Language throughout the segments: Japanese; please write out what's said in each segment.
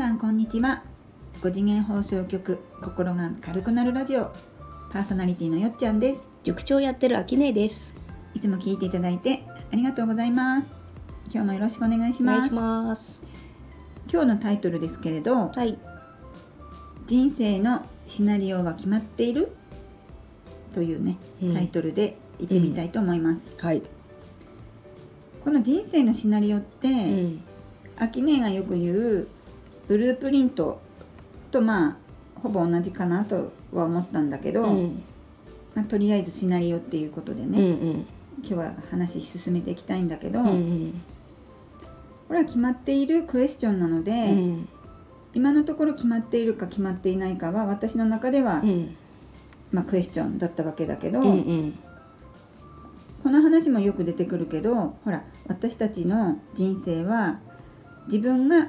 さんこんにちは5次元放送局心が軽くなるラジオパーソナリティのよっちゃんです塾長やってるあきねです。いつも聞いていただいてありがとうございます今日もよろしくお願いします。今日のタイトルですけれどはい。人生のシナリオは決まっている？というねうんタイトルで言ってみたいと思います、はい。この人生のシナリオって、うん。アキネがよく言うブループリントとまあほぼ同じかなとは思ったんだけど、うん。まあ、とりあえずシナリオっていうことでうん。ね、うん。今日は話進めていきたいんだけど、うん。これは決まっているクエスチョンなので、うん。今のところ決まっているか決まっていないかは私の中では、うん。まあ、クエスチョンだったわけだけど、うん。この話もよく出てくるけどほら私たちの人生は自分が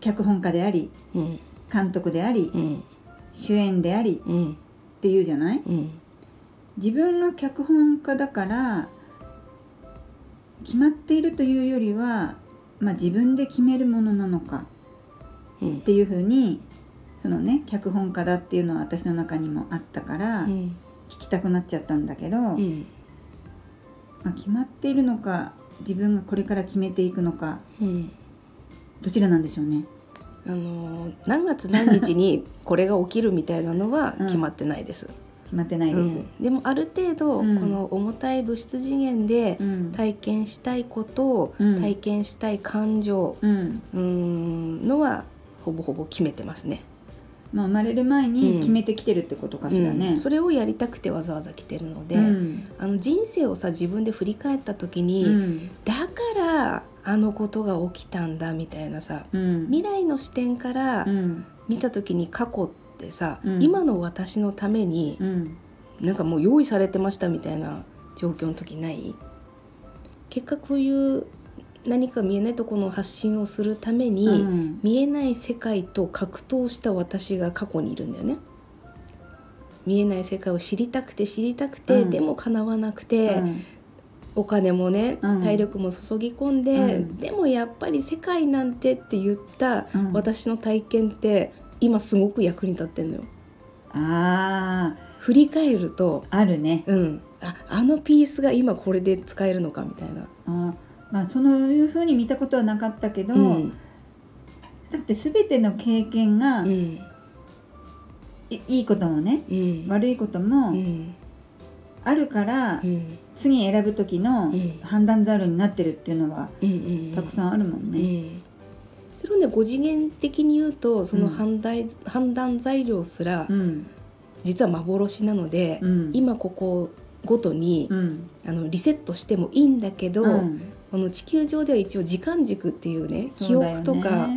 脚本家でありうん。監督でありうん。主演でありうん。っていうじゃない？うん。自分が脚本家だから決まっているというよりは、まあ、自分で決めるものなのかうんっ。ていうふうにそのね脚本家だっていうのは私の中にもあったからうん。聞きたくなっちゃったんだけど、うん。まあ、決まっているのか自分がこれから決めていくのかうん。どちらなんでしょうね？あのー何月何日にこれが起きるみたいなのはうん決まってないです。決まってないです。うんでもある程度、うんこの重たい物質次元でうん体験したいこと、うん体験したい感情、うんのはほぼほぼ決めてますね。まあ、生まれる前に決めてきてるってことかしらね。うんそれをやりたくてわざわざ来てるので、うんあの人生をさ自分で振り返った時に、うんだからあのことが起きたんだみたいなさうん。未来の視点からうん。見た時に過去ってさ、うん。今の私のためにうん。なんかもう用意されてましたみたいな状況の時ない？結果こういう何か見えないところの発信をするために、うん。見えない世界と格闘した私が過去にいるんだよね。見えない世界を知りたくて知りたくて、うん。でも叶わなくて、うんお金もね、うん。体力も注ぎ込んで、うん。でもやっぱり世界なんてって言ったうん。私の体験って今すごく役に立ってんのよ。あ振り返るとああるね。うん。ああのピースが今これで使えるのかみたいな、あまあそういうふうに見たことはなかったけど、うん。だって全ての経験が、うん。いいいこともねうん。悪いことうもんあるから、うん次選ぶ時のうん。判断材料になってるっていうのはたくさんあるもんうね。ん。それをね5次元的に言うとそのうん。判断,、判断材料すらうん。実は幻なので、うん。今ここごとに、うん。あのリセットしてもいいんだけど、うん。この地球上では一応時間軸っていうねね。憶とか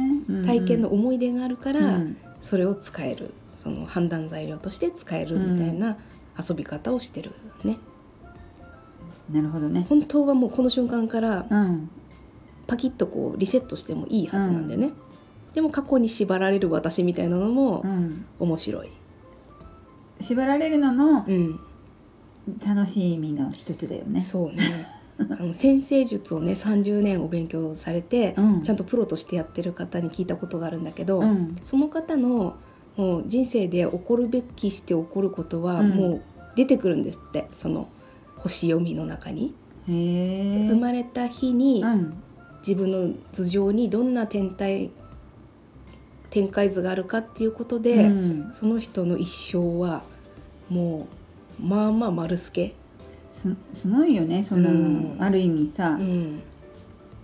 体験のうん思い出があるから、うん。それを使える。その判断材料として使えるみたいな遊び方をしてるね、なるほどね。本当はもうこの瞬間からうん。パキッとこうリセットしてもいいはずなんだよね、でも過去に縛られる私みたいなのもうん、面白い、縛られるのもうん。楽しみの一つだよね。そうね。あの先生術をね30年お勉強されて、うん。ちゃんとプロとしてやってる方に聞いたことがあるんだけど、うん。その方のもう人生で起こるべきして起こることはうん。もう出てくるんですって、その星読みの中に、へえ。生まれた日にうん。自分の頭上にどんな天体展開図があるかっていうことで、うん。その人の一生はもうまあまあ丸すけ、すすごいよねその、うん。ある意味さ。う、ん。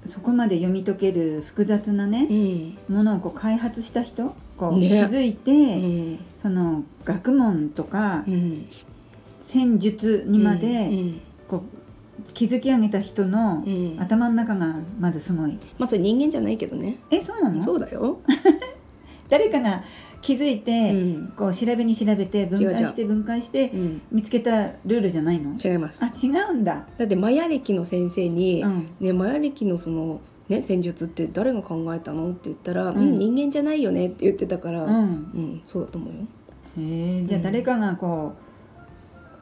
そこまで読み解ける複雑なねう、ん。ものをこう開発した人こう、ね。気づいて、うん。その学問とかうん戦術にまで、うんこう築き上げた人のうん。頭の中がまずすごい。まあそれ人間じゃないけどね。えそうなの？そうだよ、誰かが気づいて、うん。こう調べに調べて分解して分解してうん、見つけたルールじゃないの？違います。あ違うんだ。だってマヤ歴の先生に、うん。ね、マヤ歴のその、ね、戦術って誰が考えたの？って言ったら、ううんん人間じゃないよね？って言ってたから、ううんん、そうだと思うよ。へえじゃあうん。誰かがこう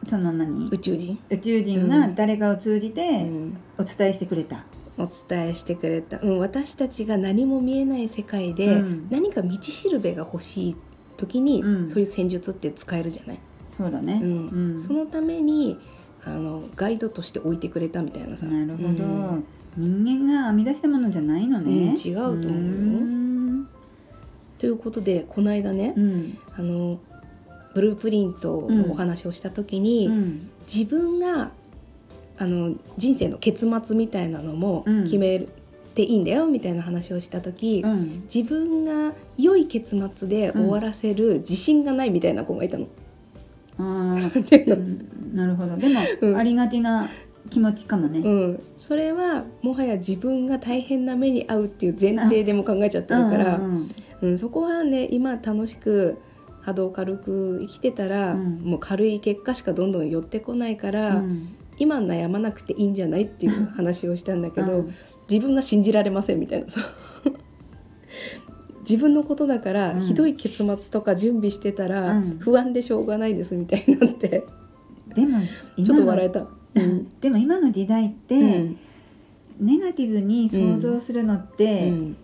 その何？宇宙人、宇宙人が誰かを通じてうん。お伝えしてくれた、お伝えしてくれた、うん、私たちが何も見えない世界でうん。何か道しるべが欲しい時に、うん。そういう戦術って使えるじゃない、そうだね、うん。うん。そのためにあのガイドとして置いてくれたみたいなさ。なるほど、うん。人間が編み出したものじゃないのね、うん違うと思うよ。ん。ということでこの間ね、うん。あのブループリントのお話をした時に、うん。自分があの人生の結末みたいなのもうん。決めていいんだよみたいな話をした時、うん。自分が良い結末で終わらせる自信がないみたいな子がいたの。うん。なるほど。でも、うん。ありがちな気持ちかもね、うん、それはもはや自分が大変な目に遭うっていう前提でも考えちゃってるから、うんうん。うん、そこはね今楽しく波動軽く生きてたら、うん。もう軽い結果しかどんどん寄ってこないかうら、ん。今悩まなくていいんじゃないっていう話をしたんだけど、うん。自分が信じられませんみたいなさ。自分のことだから、うん。ひどい結末とか準備してたら、うん。不安でしょうがないですみたいになって。でも ちょっと笑えた。うん。でも今の時代って、うん。ネガティブに想像するのってうん。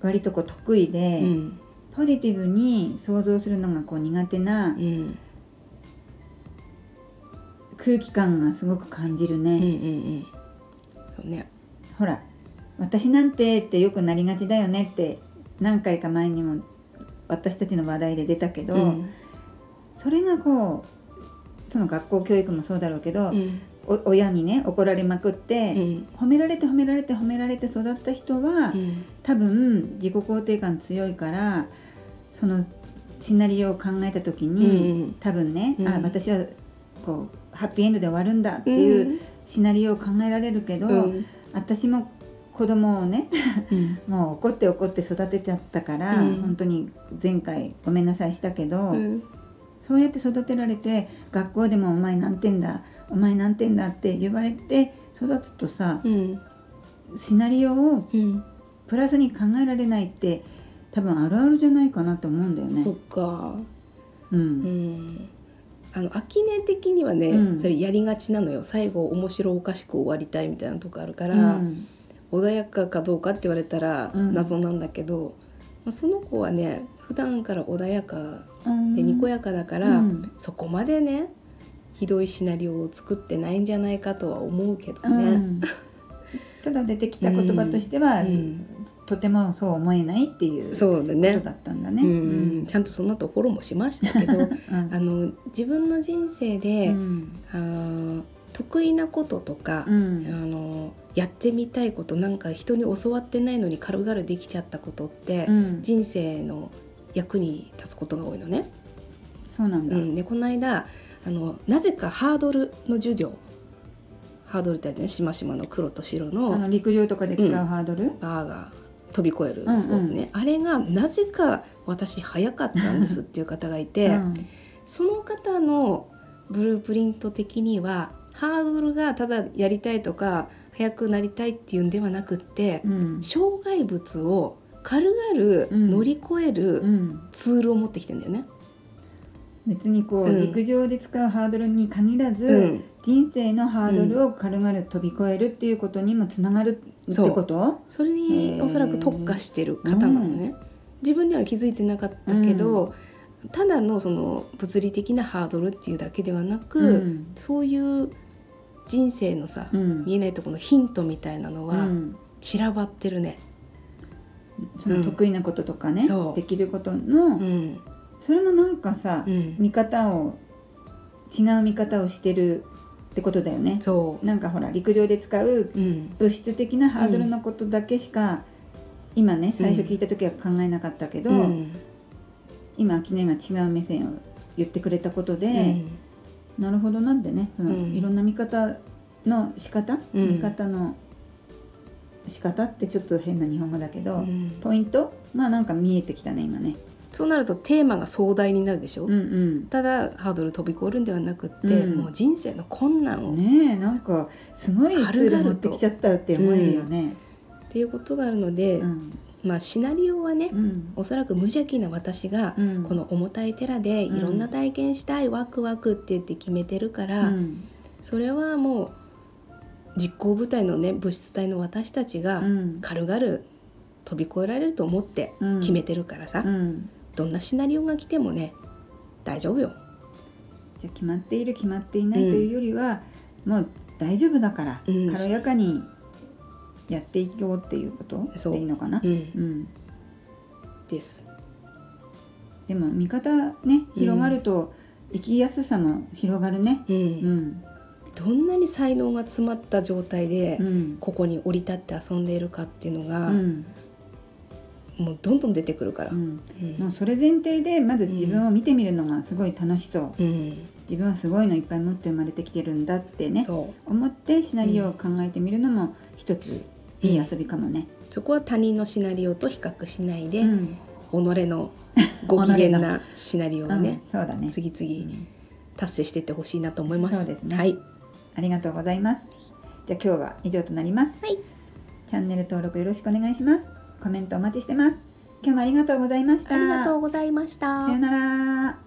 割とこう得意で、うんポジティブに想像するのがこう苦手なうん空気感がすごく感じるね、うんうんうん。そうね。ほら私なんてってよくなりがちだよねって何回か前にも私たちの話題で出たけど、うん。それがこうその学校教育もそうだろうけど、うん。お親にね怒られまくって、うん。褒められて褒められて褒められて育った人は、うん。多分自己肯定感強いからそのシナリオを考えた時に、うん。多分ね、うん。あ私はこうハッピーエンドで終わるんだっていうシナリオを考えられるけど、うん。私も子供をねうん。もう怒って怒って育てちゃったから、うん。本当に前回ごめんなさいしたけど、うん。そうやって育てられて学校でも「お前何点だお前何点だ」って言われて育つとさうん。シナリオをうん。プラスに考えられないって多分あるあるじゃないかなと思うんだよね。そっか。ううん。んあの秋音的にはね、うん。それやりがちなのよ。最後面白おかしく終わりたいみたいなとこあるかうら、ん。穏やかかどうかって言われたらうん。謎なんだけど、まあ、その子はね普段から穏やかうん。でにこやかだから、うん。そこまでねひどいシナリオを作ってないんじゃないかとは思うけどうね。んただ出てきた言葉としては、うん。とてもそう思えないっていうことそうだね。だったんだね。うん。ちゃんとその後フォローもしましたけどうん あの自分の人生で、うん。得意なこととか、うん。あのやってみたいことなんか人に教わってないのに軽々できちゃったことって、うん。人生の役に立つことが多いのね。そうなんだ。うん、でこの間あのなぜかハードルの授業ハードルってあるね。しましまの黒と白あのの陸上とかで使ううん。ハードル、バーが飛び越える。スポーツね、あれがなぜか私早かったんですっていう方がいて、うん。その方のブループリント的にはハードルがただやりたいとか速くなりたいっていうんではなくって、うん。障害物を軽々うん。乗り越えうるん、ツールを持ってきてんだよね。別にこう、うん。陸上で使うハードルに限らず、うん。人生のハードルを軽々飛び越えるっていうことにもつながるってこと？それにおそらく特化してる方なのね、自分では気づいてなかったけど、ただのその物理的なハードルっていうだけではなく、うん。そういう人生のさ、うん。見えないところのヒントみたいなのはうん。散らばってるね。その得意なこととかね、できることの、うんそれもなんかさ、うん。見方を違う見方をしてるってことだよね。そなんかほら陸上で使うう、うん。物質的なハードルのことだけしか、今ね最初聞いた時は考えなかったけど、うん。今秋音が違う目線を言ってくれたことで、うん。なるほどなんでねその、うん。いろんな見方の仕方、うん。見方の仕方ってちょっと変な日本語だけど、うん。ポイント？がなんか見えてきたね今ね。そうなるとテーマが壮大になるでしょ、うんうん。ただハードル飛び越えるんではなくって、うん。もう人生の困難を、ねえなんかすごいツー持ってきちゃったって思えるよね。っていうことがあるので、うん。まあシナリオはね、うん。おそらく無邪気な私が、うん。この重たい寺でいろんな体験したい、ワクワクって言って決めてるから、うん。それはもう実行部隊のね物質体の私たちがうん。軽々飛び越えられると思ってうん。決めてるからさ、うんどんなシナリオが来てもね大丈夫よ。じゃあ決まっている決まっていないというよりは、もう大丈夫だから、うん。軽やかにやっていこうっていうことでいいのかな？う、ん、うん、です。でも見方ね広がると生きやすさも広がるね。うん。うん。どんなに才能が詰まった状態で、うん。ここに降り立って遊んでいるかっていうのが、うんもうどんどん出てくるから。うんうんもうそれ前提でまず自分を見てみるのがすごい楽しそううん自分はすごいのいっぱい持って生まれてきてるんだってねそ思ってシナリオを考えてみるのも一ついい遊びかもね。うそこは他人のシナリオと比較しないで、うん己のご機嫌な シナリオをね、うんそうだね。次々達成していってほしいなと思います。そうですねはい、ありがとうございます。じゃあ今日は以上となります。はいチャンネル登録よろしくお願いします。コメントお待ちしてます。今日もありがとうございました。ありがとうございました。さよなら。